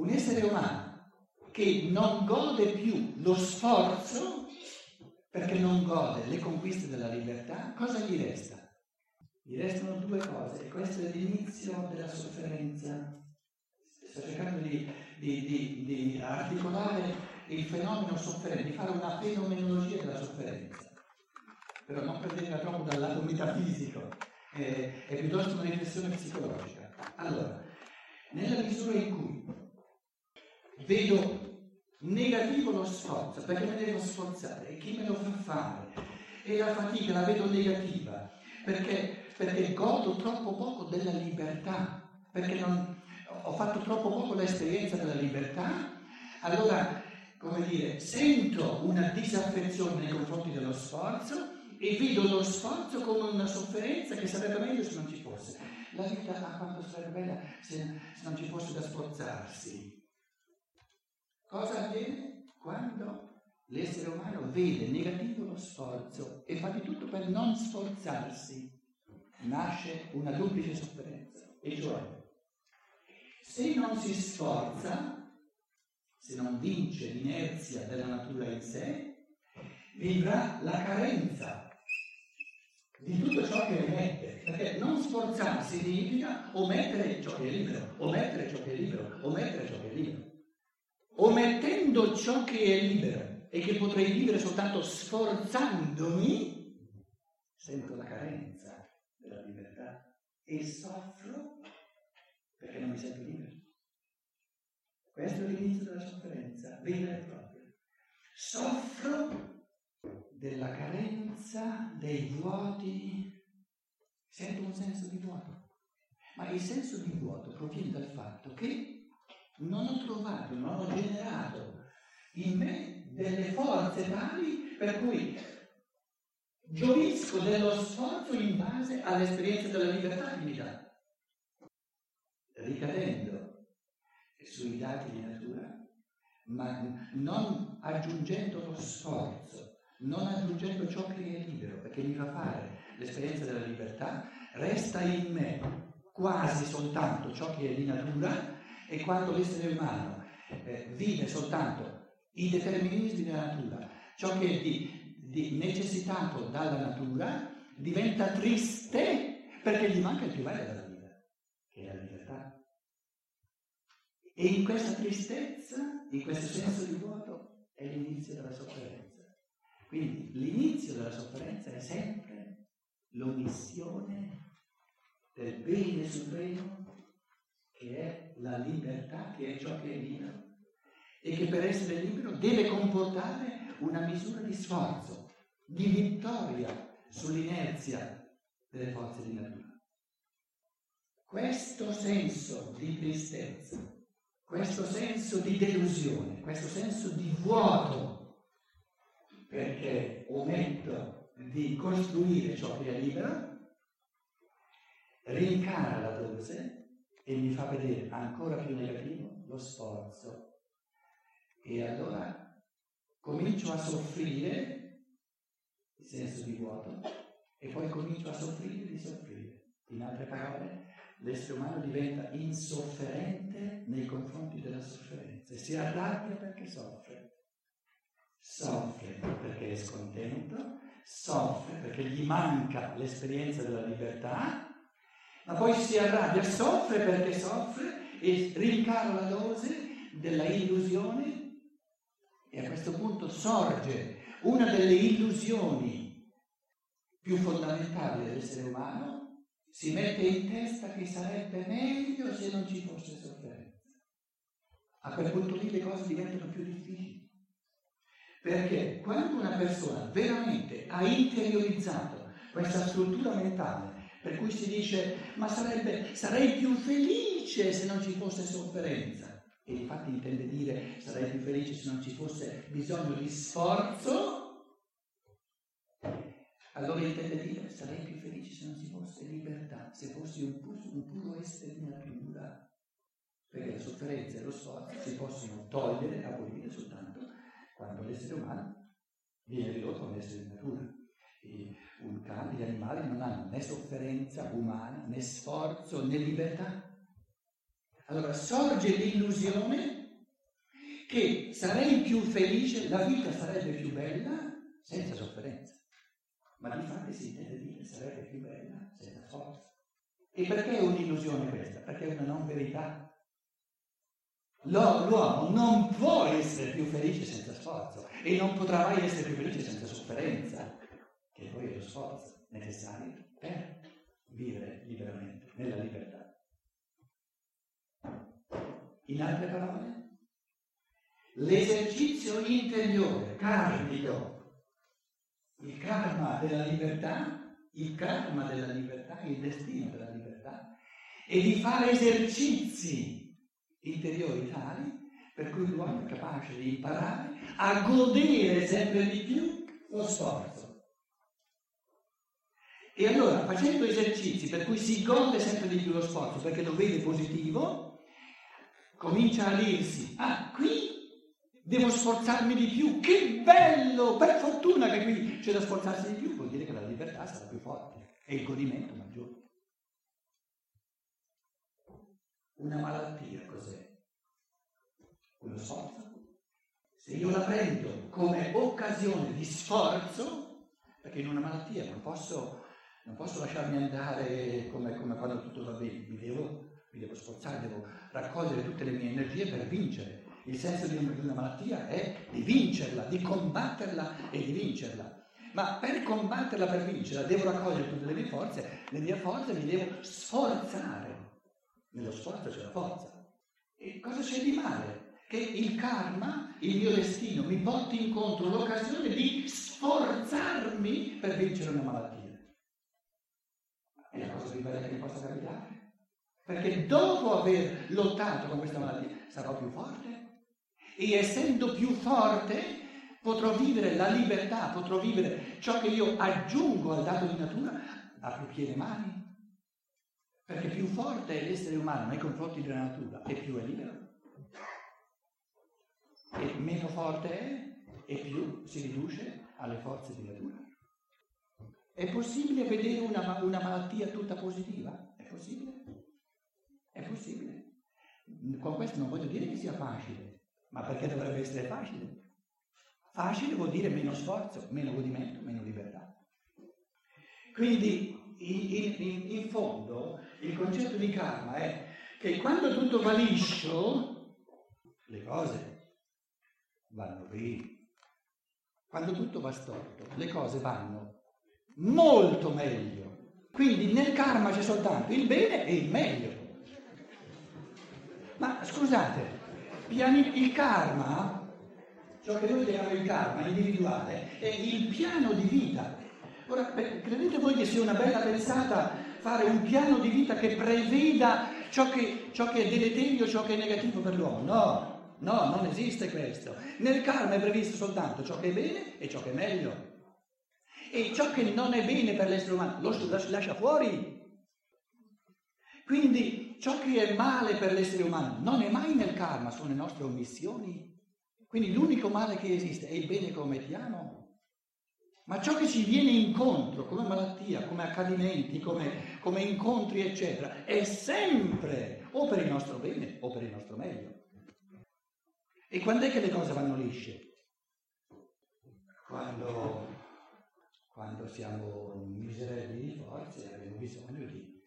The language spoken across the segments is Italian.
un essere umano che non gode più lo sforzo perché non gode le conquiste della libertà, cosa gli resta? Gli restano due cose, e questo è l'inizio della sofferenza. Sto cercando di, di, di, di articolare il fenomeno sofferente, di fare una fenomenologia della sofferenza, però non prenderla troppo dal lato metafisico, è, è piuttosto una riflessione psicologica. Allora, nella misura in cui vedo negativo lo sforzo, perché mi devo sforzare, e chi me lo fa fare? E la fatica la vedo negativa, perché, perché godo troppo poco della libertà, perché non, ho fatto troppo poco l'esperienza della libertà, allora, come dire, sento una disaffezione nei confronti dello sforzo e vedo lo sforzo come una sofferenza che sarebbe meglio se non ci fosse. La vita a quanto sarebbe bella se, se non ci fosse da sforzarsi. Cosa avviene? Quando l'essere umano vede negativo lo sforzo e fa di tutto per non sforzarsi? Nasce una duplice sofferenza, e cioè se non si sforza, se non vince l'inerzia della natura in sé, vivrà la carenza di tutto ciò che emette, perché non sforzarsi significa omettere ciò che è libero, omettere ciò che è libero, omettere ciò che è libero omettendo ciò che è libero e che potrei vivere soltanto sforzandomi, sento la carenza della libertà e soffro perché non mi sento libero. Questo è l'inizio della sofferenza vera e propria. Soffro della carenza dei vuoti, sento un senso di vuoto. Ma il senso di vuoto proviene dal fatto che non ho trovato, non ho generato in me delle forze tali per cui giovisco dello sforzo in base all'esperienza della libertà che mi dà. Ricadendo sui dati di natura, ma non aggiungendo lo sforzo, non aggiungendo ciò che è libero, perché mi fa fare l'esperienza della libertà, resta in me quasi soltanto ciò che è di natura e quando l'essere umano eh, vive soltanto i determinismi della natura, ciò che è di, di necessitato dalla natura, diventa triste perché gli manca il più bello della vita, che è la libertà. E in questa tristezza, in questo senso di vuoto, è l'inizio della sofferenza. Quindi l'inizio della sofferenza è sempre l'omissione del bene supremo che è la libertà, che è ciò che è libero e che per essere libero deve comportare una misura di sforzo, di vittoria sull'inerzia delle forze di natura. Questo senso di tristezza, questo senso di delusione, questo senso di vuoto, perché ometto di costruire ciò che è libero, rincara la dose e mi fa vedere ancora più negativo lo sforzo. E allora comincio a soffrire il senso di vuoto e poi comincio a soffrire di soffrire. In altre parole, l'essere umano diventa insofferente nei confronti della sofferenza e si arrabbia perché soffre. Soffre perché è scontento, soffre perché gli manca l'esperienza della libertà ma poi si arrabbia, soffre perché soffre e rincara la dose della illusione e a questo punto sorge una delle illusioni più fondamentali dell'essere umano, si mette in testa che sarebbe meglio se non ci fosse sofferenza. A quel punto lì le cose diventano più difficili. Perché quando una persona veramente ha interiorizzato questa struttura mentale per cui si dice, ma sarebbe, sarei più felice se non ci fosse sofferenza. E infatti intende dire, sarei più felice se non ci fosse bisogno di sforzo. Allora intende dire, sarei più felice se non ci fosse libertà, se fossi un, puro, un puro essere di natura. Perché la sofferenza e lo sforzo si possono togliere, abolire soltanto quando l'essere umano viene ridotto a un essere di natura un cane, gli animali non hanno né sofferenza umana, né sforzo, né libertà. allora sorge l'illusione che sarei più felice, la vita sarebbe più bella senza sofferenza. Ma di fatto si intende dire sarebbe più bella senza forza. E perché è un'illusione questa? Perché è una non verità. L'uomo non può essere più felice senza sforzo e non potrà mai essere più felice senza sofferenza, che poi è lo sforzo necessario per vivere liberamente, nella libertà. In altre parole, l'esercizio interiore, karmico, il karma della libertà, il karma della libertà, il destino della libertà, è di fare esercizi interiori tali per cui l'uomo è capace di imparare a godere sempre di più lo sforzo. E allora, facendo esercizi per cui si gode sempre di più lo sforzo, perché lo vede positivo, comincia a dirsi, ah, qui devo sforzarmi di più, che bello, per fortuna che qui c'è da sforzarsi di più, vuol dire che la libertà sarà più forte e il godimento maggiore. Una malattia cos'è? Uno sforzo. Se io la prendo come occasione di sforzo, perché in una malattia non posso, non posso lasciarmi andare come, come quando tutto va bene, mi devo mi devo sforzare, devo raccogliere tutte le mie energie per vincere. Il senso di una malattia è di vincerla, di combatterla e di vincerla. Ma per combatterla, per vincerla, devo raccogliere tutte le mie forze, le mie forze mi devo sforzare. Nello sforzo c'è la forza. E cosa c'è di male? Che il karma, il mio destino, mi porti incontro l'occasione di sforzarmi per vincere una malattia. È la cosa più bella che mi possa capitare perché dopo aver lottato con questa malattia sarò più forte e essendo più forte potrò vivere la libertà, potrò vivere ciò che io aggiungo al dato di natura a più piene mani. Perché più forte è l'essere umano nei confronti della natura e più è libero. E meno forte è e più si riduce alle forze di natura. È possibile vedere una, una malattia tutta positiva? È possibile? È possibile. Con questo non voglio dire che sia facile, ma perché dovrebbe essere facile? Facile vuol dire meno sforzo, meno godimento, meno libertà. Quindi in, in, in fondo il concetto di karma è che quando tutto va liscio, le cose vanno bene. Quando tutto va storto, le cose vanno molto meglio. Quindi nel karma c'è soltanto il bene e il meglio. Ma scusate, il karma, ciò che noi chiamiamo il karma individuale, è il piano di vita. Ora, credete voi che sia una bella pensata fare un piano di vita che preveda ciò che, ciò che è deleterio, ciò che è negativo per l'uomo? No, no, non esiste questo. Nel karma è previsto soltanto ciò che è bene e ciò che è meglio. E ciò che non è bene per l'essere umano lo lascia fuori. Quindi ciò che è male per l'essere umano non è mai nel karma, sono le nostre omissioni. Quindi l'unico male che esiste è il bene che commettiamo. Ma ciò che ci viene incontro come malattia, come accadimenti, come, come incontri, eccetera, è sempre o per il nostro bene o per il nostro meglio. E quando è che le cose vanno lisce? Quando, quando siamo miserabili di forze abbiamo bisogno di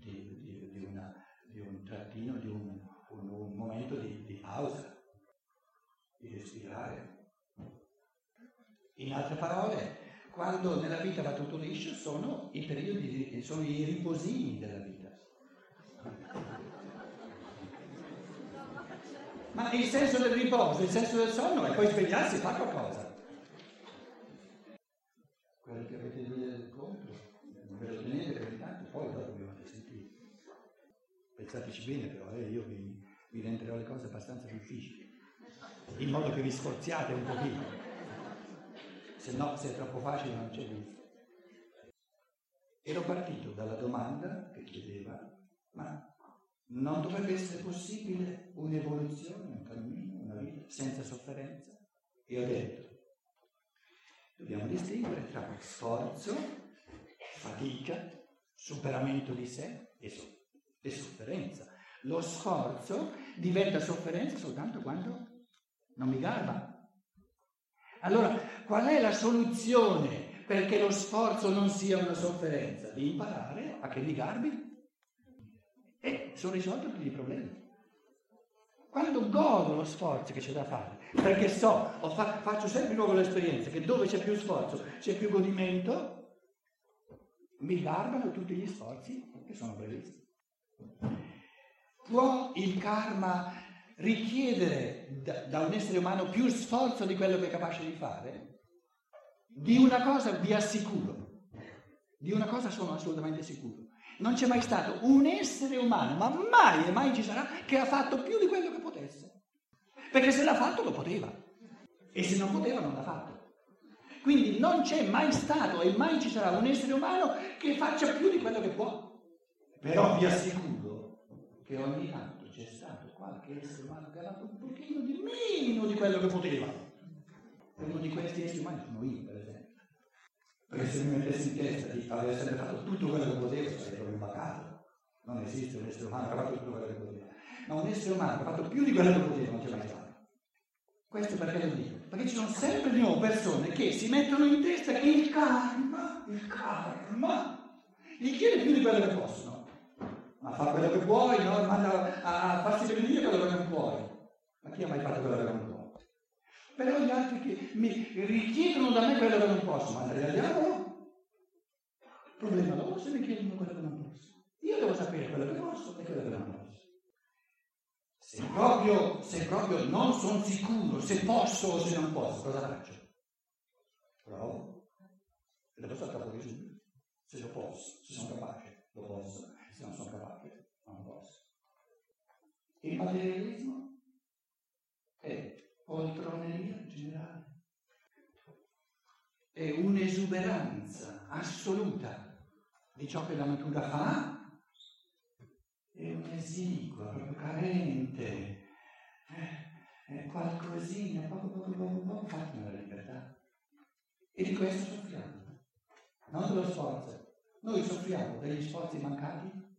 di, di, di, una, di un trattino, di un, un, un momento di, pausa, di respirare. In altre parole, quando nella vita va tutto liscio, sono i periodi, sono i riposini della vita. Ma il senso del riposo, il senso del sonno è poi svegliarsi e fare qualcosa. Quello che avete detto del conto, non ve lo tenete per intanto, poi dopo pensateci bene però, eh, io vi, vi renderò le cose abbastanza difficili, in modo che vi sforziate un pochino, se no se è troppo facile non c'è vita. Ero partito dalla domanda che chiedeva, ma non dovrebbe essere possibile un'evoluzione, un cammino, una vita senza sofferenza? E ho detto, dobbiamo distinguere tra sforzo, fatica, superamento di sé e sofferenza e sofferenza. Lo sforzo diventa sofferenza soltanto quando non mi garba. Allora, qual è la soluzione perché lo sforzo non sia una sofferenza? Di imparare a che mi garbi e sono risolti tutti i problemi. Quando godo lo sforzo che c'è da fare, perché so, fa, faccio sempre nuovo l'esperienza che dove c'è più sforzo c'è più godimento, mi garbano tutti gli sforzi che sono previsti. Può il karma richiedere da, da, un essere umano più sforzo di quello che è capace di fare? Di una cosa vi assicuro, di una cosa sono assolutamente sicuro. Non c'è mai stato un essere umano, ma mai e mai ci sarà, che ha fatto più di quello che potesse. Perché se l'ha fatto lo poteva. E se non poteva non l'ha fatto. Quindi non c'è mai stato e mai ci sarà un essere umano che faccia più di quello che può. Però vi assicuro che ogni tanto c'è stato qualche essere umano che ha fatto un pochino di meno di quello che poteva. Uno di questi esseri umani sono io, per esempio. Perché se mi mettessi in testa di aver sempre fatto tutto quello che potevo, sarei proprio imbaccato. Non esiste un essere umano che ha fatto tutto quello che poteva. Ma un essere umano che ha fatto più di quello che poteva non c'è mai stato. Questo perché lo dico? Perché ci sono sempre di nuovo persone che si mettono in testa che il karma, il karma, gli chiede più di quello che possono. Ma fa quello che puoi, no? manda a, farsi benedire quello che non puoi. Ma chi ha mai fatto quello che non può? Però gli altri che mi richiedono da me quello che non posso, mandare al diavolo? Problema loro se mi chiedono quello che non posso. Io devo sapere quello che posso e quello che non posso. Se proprio, se proprio non sono sicuro se posso o se non posso, cosa faccio? Provo e devo saltare fuori subito. Se lo posso, se sono capace, lo posso, se non sono capace, non posso. Il materialismo è poltroneria generale, è un'esuberanza assoluta di ciò che la natura fa è un esiguo, proprio carente, eh, è qualcosina, poco poco poco poco fatto nella libertà. E di questo soffriamo, non dello sforzo. Noi soffriamo degli sforzi mancati.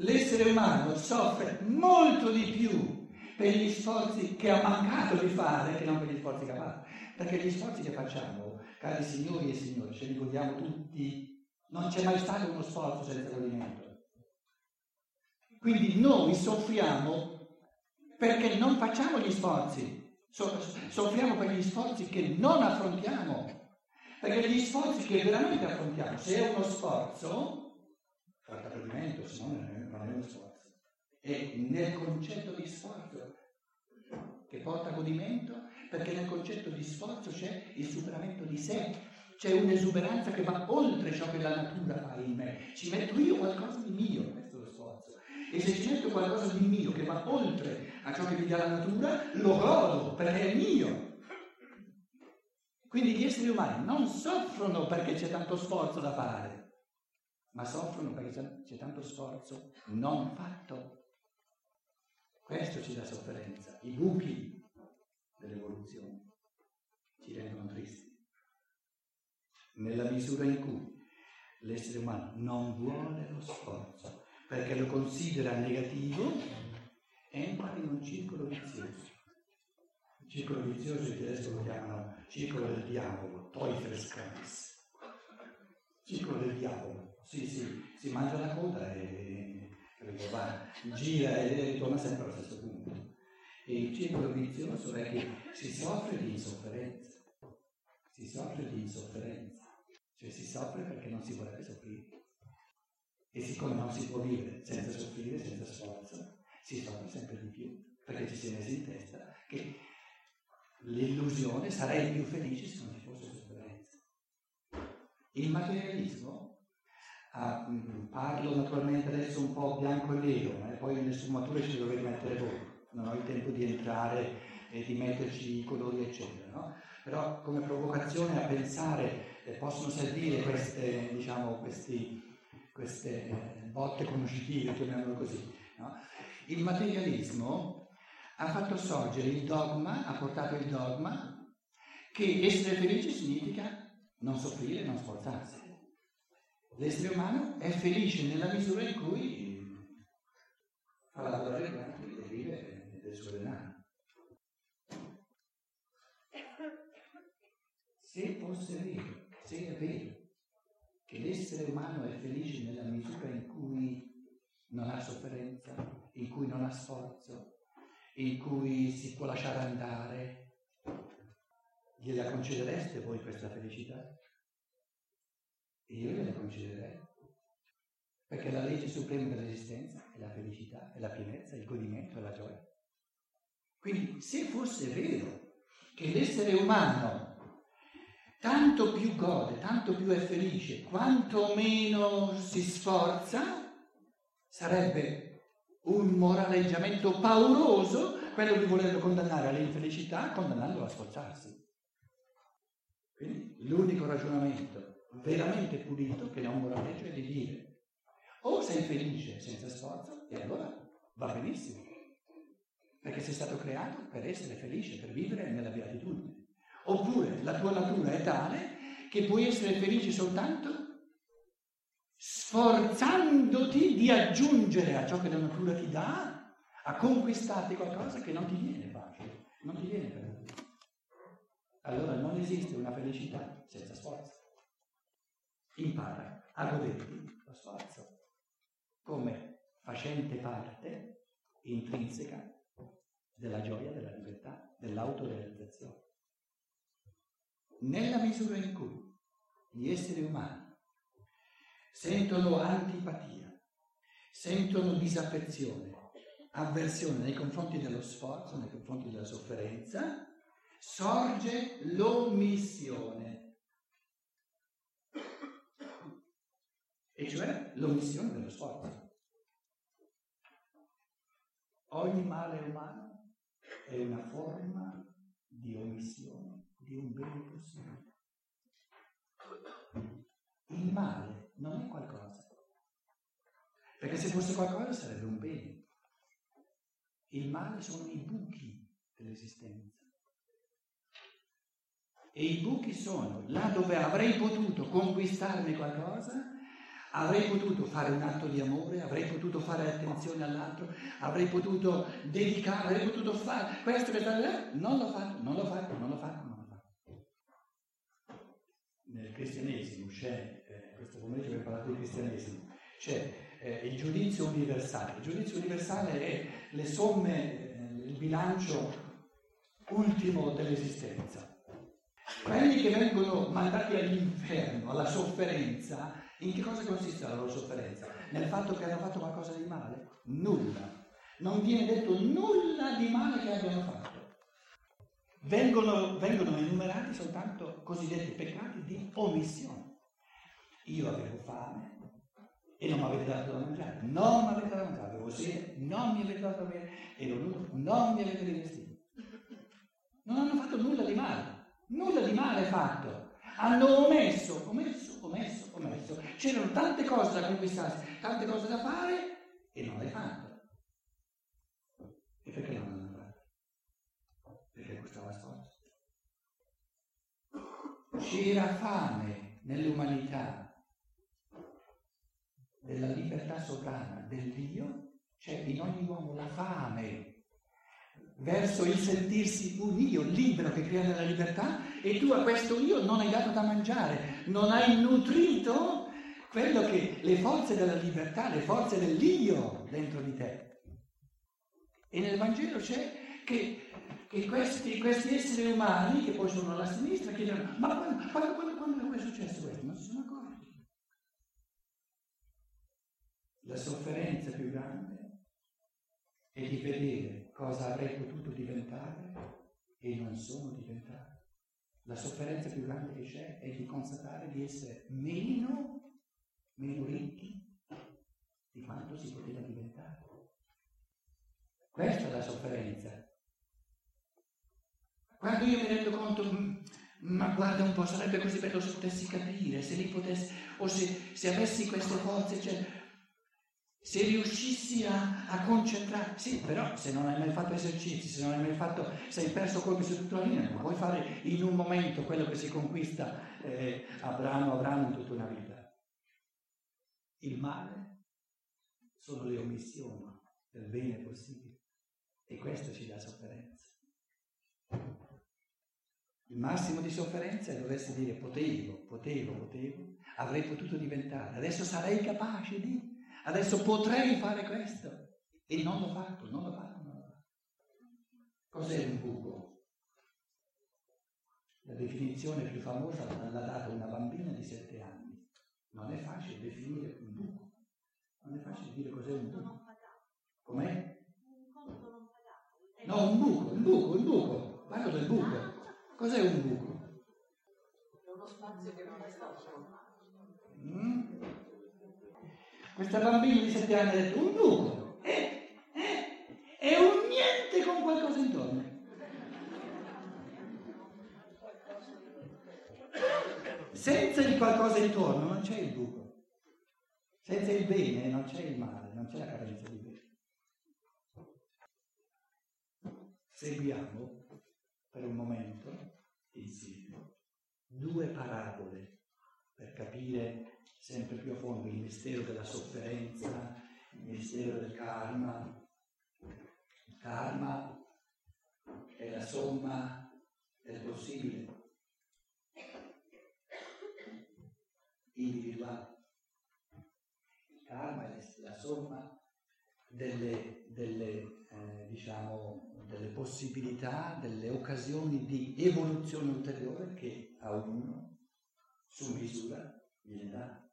L'essere umano soffre molto di più per gli sforzi che ha mancato di fare che non per gli sforzi che ha fatto. Perché gli sforzi che facciamo, cari signori e signori, ce li godiamo tutti. Non c'è mai stato uno sforzo senza godimento. Quindi noi soffriamo perché non facciamo gli sforzi, soffriamo per gli sforzi che non affrontiamo. Perché gli sforzi che veramente affrontiamo, se è uno sforzo, porta godimento, se no non è uno sforzo. E nel concetto di sforzo che porta godimento, perché nel concetto di sforzo c'è il superamento di sé, c'è un'esuberanza che va oltre ciò che la natura fa in me. Ci metto io qualcosa di mio, e se ci metto qualcosa di mio che va oltre a ciò che mi dà la natura, lo godo perché è mio. Quindi gli esseri umani non soffrono perché c'è tanto sforzo da fare, ma soffrono perché c'è tanto sforzo non fatto. Questo ci dà sofferenza, i buchi dell'evoluzione ci rendono tristi. Nella misura in cui l'essere umano non vuole lo sforzo, perché lo considera negativo, entra in un circolo vizioso. Il circolo vizioso in tedesco lo chiamano circolo del diavolo, Teufelskreis. Circolo del diavolo. Sì, sì, si mangia la coda e, va, gira e ritorna sempre allo stesso punto. E il circolo vizioso è che si soffre di insofferenza. Si soffre di insofferenza. Cioè si soffre perché non si vorrebbe soffrire. E siccome non si può vivere senza soffrire, senza sforzo, si soffre sempre di più, perché ci si è messo in testa che l'illusione sarei più felice se non ci fosse sofferenza. Il materialismo, ah, mm, parlo naturalmente adesso un po' bianco e nero, ma poi nelle sfumature ci dovete mettere voi, non ho il tempo di entrare e di metterci i colori eccetera, no? però come provocazione a pensare eh, possono servire queste, diciamo, questi queste eh, botte conoscitive, chiamiamolo così. No? Il materialismo ha fatto sorgere il dogma, ha portato il dogma che essere felice significa non soffrire, non sforzarsi. L'essere umano è felice nella misura in cui a lavorare gratis e vive del suo denaro. Se fosse vero, se è vero che l'essere umano è felice nella misura in cui non ha sofferenza, in cui non ha sforzo, in cui si può lasciare andare, gliela concedereste voi questa felicità? Io gliela concederei. Perché la legge suprema dell'esistenza è la felicità, è la pienezza, il godimento, è la gioia. Quindi se fosse vero che l'essere umano tanto più gode, tanto più è felice, quanto meno si sforza, sarebbe un moraleggiamento pauroso quello di volerlo condannare all'infelicità, condannandolo a sforzarsi. Quindi l'unico ragionamento veramente pulito che non moraleggia è di dire o sei felice senza sforzo e allora va benissimo, perché sei stato creato per essere felice, per vivere nella beatitudine. Oppure la tua natura è tale che puoi essere felice soltanto sforzandoti di aggiungere a ciò che la natura ti dà, a conquistarti qualcosa che non ti viene facile, non ti viene per Allora non esiste una felicità senza sforzo. Impara a goderti lo sforzo come facente parte intrinseca della gioia, della libertà, dell'autorealizzazione. Nella misura in cui gli esseri umani sentono antipatia, sentono disaffezione, avversione nei confronti dello sforzo, nei confronti della sofferenza, sorge l'omissione. E cioè l'omissione dello sforzo. Ogni male umano è una forma di omissione di un bene possibile. Il male non è qualcosa, perché se fosse qualcosa sarebbe un bene. Il male sono i buchi dell'esistenza. E i buchi sono là dove avrei potuto conquistarmi qualcosa, avrei potuto fare un atto di amore, avrei potuto fare attenzione all'altro, avrei potuto dedicare, avrei potuto fare questo, questo, non l'ho fatto, non l'ho fatto, non l'ho fatto, non l'ho fatto. Nel cristianesimo c'è, eh, questo pomeriggio abbiamo parlato di cristianesimo, c'è eh, il giudizio universale. Il giudizio universale è le somme, eh, il bilancio ultimo dell'esistenza. Quelli che vengono mandati all'inferno, alla sofferenza, in che cosa consiste la loro sofferenza? Nel fatto che hanno fatto qualcosa di male? Nulla. Non viene detto nulla di male che abbiano fatto. Vengono, vengono enumerati soltanto cosiddetti peccati di omissione. Io avevo fame, e non mi avete dato da mangiare, non mi avete dato da mangiare, avevo sede, non mi avete dato da bere, ero nudo, non mi avete rivestito. Non hanno fatto nulla di male. Nulla di male fatto. Hanno omesso, omesso, omesso, omesso. C'erano tante cose da conquistarsi, tante cose da fare e non le fatte. E perché non le hanno fatte? Perché costava sforzo. C'era fame nell'umanità della libertà sovrana del Dio, c'è in ogni uomo la fame verso il sentirsi un io libero che crea nella libertà e tu a questo io non hai dato da mangiare, non hai nutrito quello che le forze della libertà, le forze dell'io dentro di te. E nel Vangelo c'è che, che questi, questi, esseri umani, che poi sono alla sinistra, chiedono, ma quando, quando, quando, quando è successo questo? Non si sono accorti. La sofferenza più grande è di vedere cosa avrei potuto diventare e non sono diventato. La sofferenza più grande che c'è è di constatare di essere meno, meno ricchi di quanto si poteva diventare. Questa è la sofferenza. Quando io mi rendo conto, mm, ma guarda un po', sarebbe così bello se potessi capire, se li potessi, o se, se avessi queste forze, cioè, se riuscissi a, a concentrare, sì, però se non hai mai fatto esercizi, se non hai mai fatto, se hai perso colpi su tutta la linea, non puoi fare in un momento quello che si conquista eh, a brano a brano in tutta una vita. Il male sono le omissioni del bene possibile. E questo ci dà sofferenza. Il massimo di sofferenza è doversi dire potevo, potevo, potevo, avrei potuto diventare, adesso sarei capace di, adesso potrei fare questo. E non l'ho fatto, non l'ho fatto, non l'ho fatto. Cos'è un buco? La definizione più famosa l'ha data una bambina di sette anni. Non è facile definire un buco. Non è facile dire cos'è un buco. Com'è? No, un buco, un buco, un buco. Parlo del buco. Cos'è un buco? È uno spazio che non è stato. Questa bambina di sette anni ha detto un buco. Eh, eh, è un niente con qualcosa intorno. Senza il qualcosa intorno non c'è il buco. Senza il bene non c'è il male, non c'è la carenza di bene. Seguiamo per un momento insieme due parabole per capire sempre più a fondo il mistero della sofferenza, il mistero del karma. Il karma è la somma del possibile individuale. Il karma è la somma delle, delle, eh, diciamo, delle possibilità, delle occasioni di evoluzione ulteriore che a ognuno su misura viene data.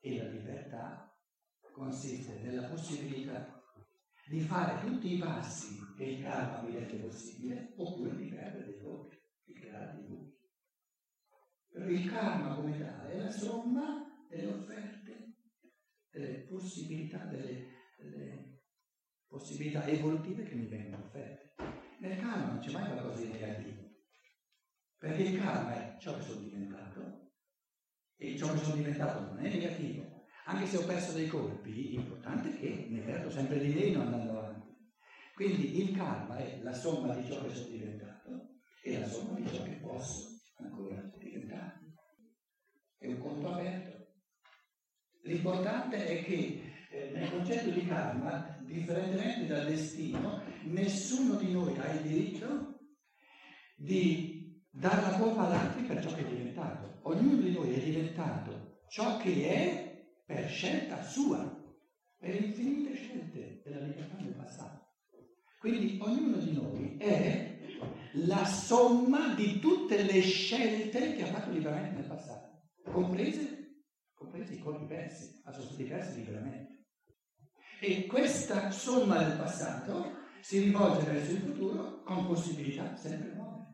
E la libertà consiste nella possibilità di fare tutti i passi che il karma mi rende possibile oppure di perdere dei voti, di creare dei voti. Però il karma come tale è la somma delle offerte delle possibilità, delle, delle possibilità evolutive che mi vengono offerte. Nel karma non c'è mai qualcosa di negativo, perché il karma è ciò che sono diventato e ciò sono diventato non è negativo. Anche se ho perso dei colpi, l'importante è che ne perdo sempre di meno andando avanti. Quindi il karma è la somma di ciò che sono diventato e la somma di ciò che posso ancora diventare. È un conto aperto L'importante è che eh, nel concetto di karma, differentemente dal destino, nessuno di noi ha il diritto di dare la colpa ad altri per ciò che è diventato. Ognuno di noi è diventato ciò che è per scelta sua, per infinite scelte della libertà del passato. Quindi ognuno di noi è la somma di tutte le scelte che ha fatto liberamente nel passato, comprese compresi i colpi persi, ma sono persi liberamente. E questa somma del passato si rivolge verso il futuro con possibilità sempre nuove.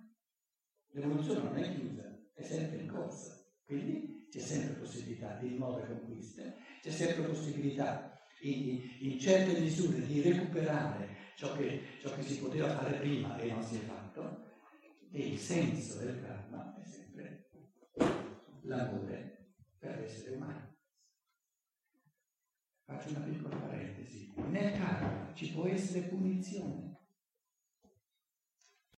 L'evoluzione non è chiusa, è sempre in corsa, quindi c'è sempre possibilità di nuove conquiste, c'è sempre possibilità in, in certe misure di recuperare ciò che, ciò che si poteva fare prima e non si è fatto, e il senso del karma è sempre l'amore per l'essere umano. Faccio una piccola parentesi. Nel karma ci può essere punizione.